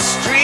street.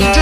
out.